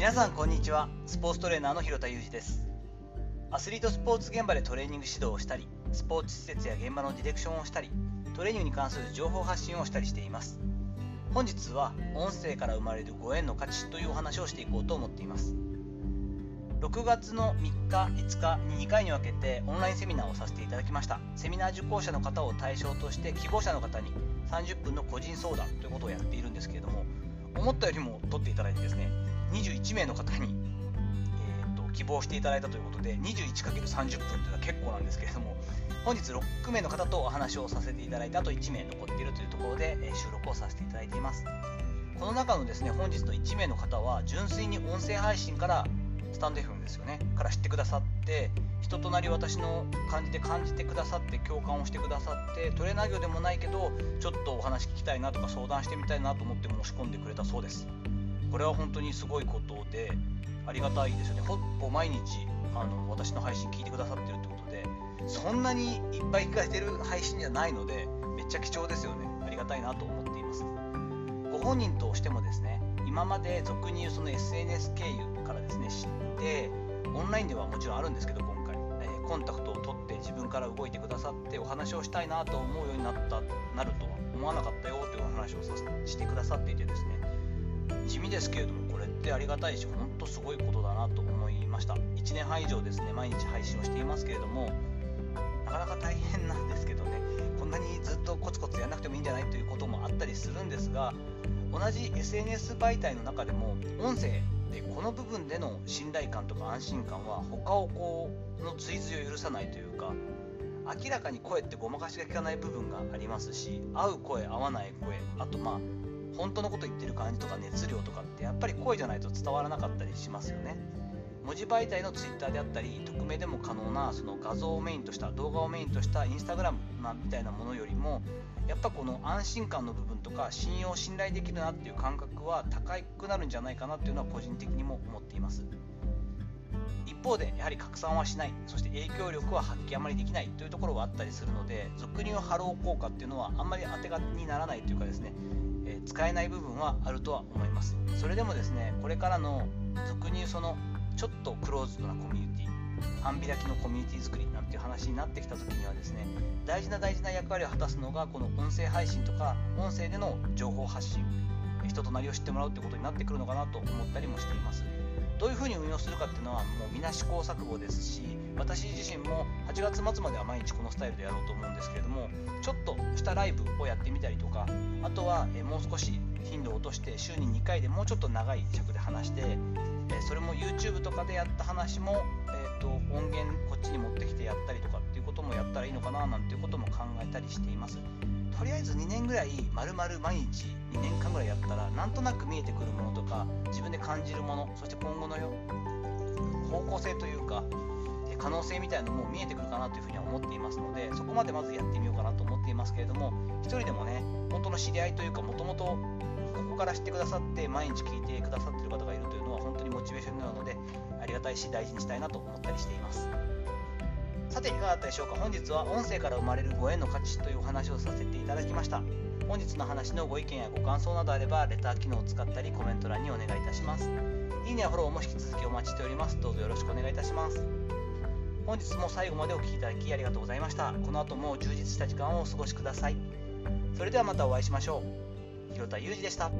皆さんこんにちは。スポーツトレーナーの広田裕二です。アスリートスポーツ現場でトレーニング指導をしたりスポーツ施設や現場のディレクションをしたりトレーニングに関する情報発信をしたりしています。本日は音声から生まれるご縁の価値というお話をしていこうと思っています。6月の3日5日に2回に分けてオンラインセミナーをさせていただきました。セミナー受講者の方を対象として希望者の方に30分の個人相談ということをやっているんですけれども思ったよりも取っていただいてですね21名の方に、えーと、希望していただいたということで 21×30 分というのは結構なんですけれども本日6名の方とお話をさせていただいてあと1名残っているというところで、え収録をさせていただいています。この中のですね本日の1名の方は純粋に音声配信からスタンド FM ですよね。から知ってくださって人となり私の感じで感じてくださって共感をしてくださってトレーナー業でもないけどちょっとお話聞きたいなとか相談してみたいなと思って申し込んでくれたそうです。これは本当にすごいことでありがたいですよね。ほぼ毎日あの私の配信聞いてくださってるってことでそんなにいっぱい聞かれてる配信じゃないのでめっちゃ貴重ですよね。ありがたいなと思っています。ご本人としてもですね今まで俗に言うその SNS 経由からですね知ってオンラインではもちろんあるんですけど今回、えー、コンタクトを取って自分から動いてくださってお話をしたいなと思うようになったなるとは思わなかったよというお話をさしてくださっていてですね。地味ですけれどもこれってありがたいし本当すごいことだなと思いました。1年半以上ですね毎日配信をしていますけれどもなかなか大変なんですけどねこんなにずっとコツコツやらなくてもいいんじゃないということもあったりするんですが同じ SNS 媒体の中でも音声でこの部分での信頼感とか安心感は他をこうの追随を許さないというか明らかに声ってごまかしが効かない部分がありますし合う声合わない声あとまあ本当のこと言ってる感じとか熱量とかってやっぱり声じゃないと伝わらなかったりしますよね。文字媒体の Twitter であったり匿名でも可能なその画像をメインとした動画をメインとした Instagram みたいなものよりもやっぱこの安心感の部分とか信用信頼できるなっていう感覚は高くなるんじゃないかなっていうのは個人的にも思っています。一方でやはり拡散はしない。そして影響力は発揮あまりできないというところはあったりするので俗に言うハロー効果っていうのはあんまり当てにならないというかですねえ使えない部分はあるとは思います。それでもですねこれからの俗に言うそのちょっとクローズドなコミュニティ半開きのコミュニティ作りなんていう話になってきた時にはですね大事な大事な役割を果たすのがこの音声配信とか音声での情報発信人となりを知ってもらうってことになってくるのかなと思ったりもしています。どういうふうに運用するかっていうのはもうみな試行錯誤ですし私自身も8月末までは毎日このスタイルでやろうと思うんですけれどもちょっとしたライブをやってみたりとかあとはもう少し頻度を落として週に2回でもうちょっと長い尺で話してそれも YouTube とかでやった話も、えーと、音源こっちに持ってきてやったりとかっていうこともやったらいいのかななんていうことも考えたりしています。とりあえず2年ぐらい丸々毎日2年間ぐらいやったらなんとなく見えてくるものとか自分で感じるものそして今後のよ方向性というか可能性みたいなのも見えてくるかなというふうには思っていますのでそこまでまずやってみようかなと思っていますけれども1人でもね本当の知り合いというかもともとここから知ってくださって毎日聞いてくださってる方がいるというのは本当にがたいし大事にしたいなと思ったりしています。さていかがだったでしょうか？本日は音声から生まれるご縁の価値というお話をさせていただきました。本日の話のご意見やご感想などあればレター機能を使ったりコメント欄にお願いいたします。いいねやフォローも引き続きお待ちしております。どうぞよろしくお願いいたします。本日も最後までお聴きいただきありがとうございました。この後も充実した時間をお過ごしください。それではまたお会いしましょう。広田裕二でした。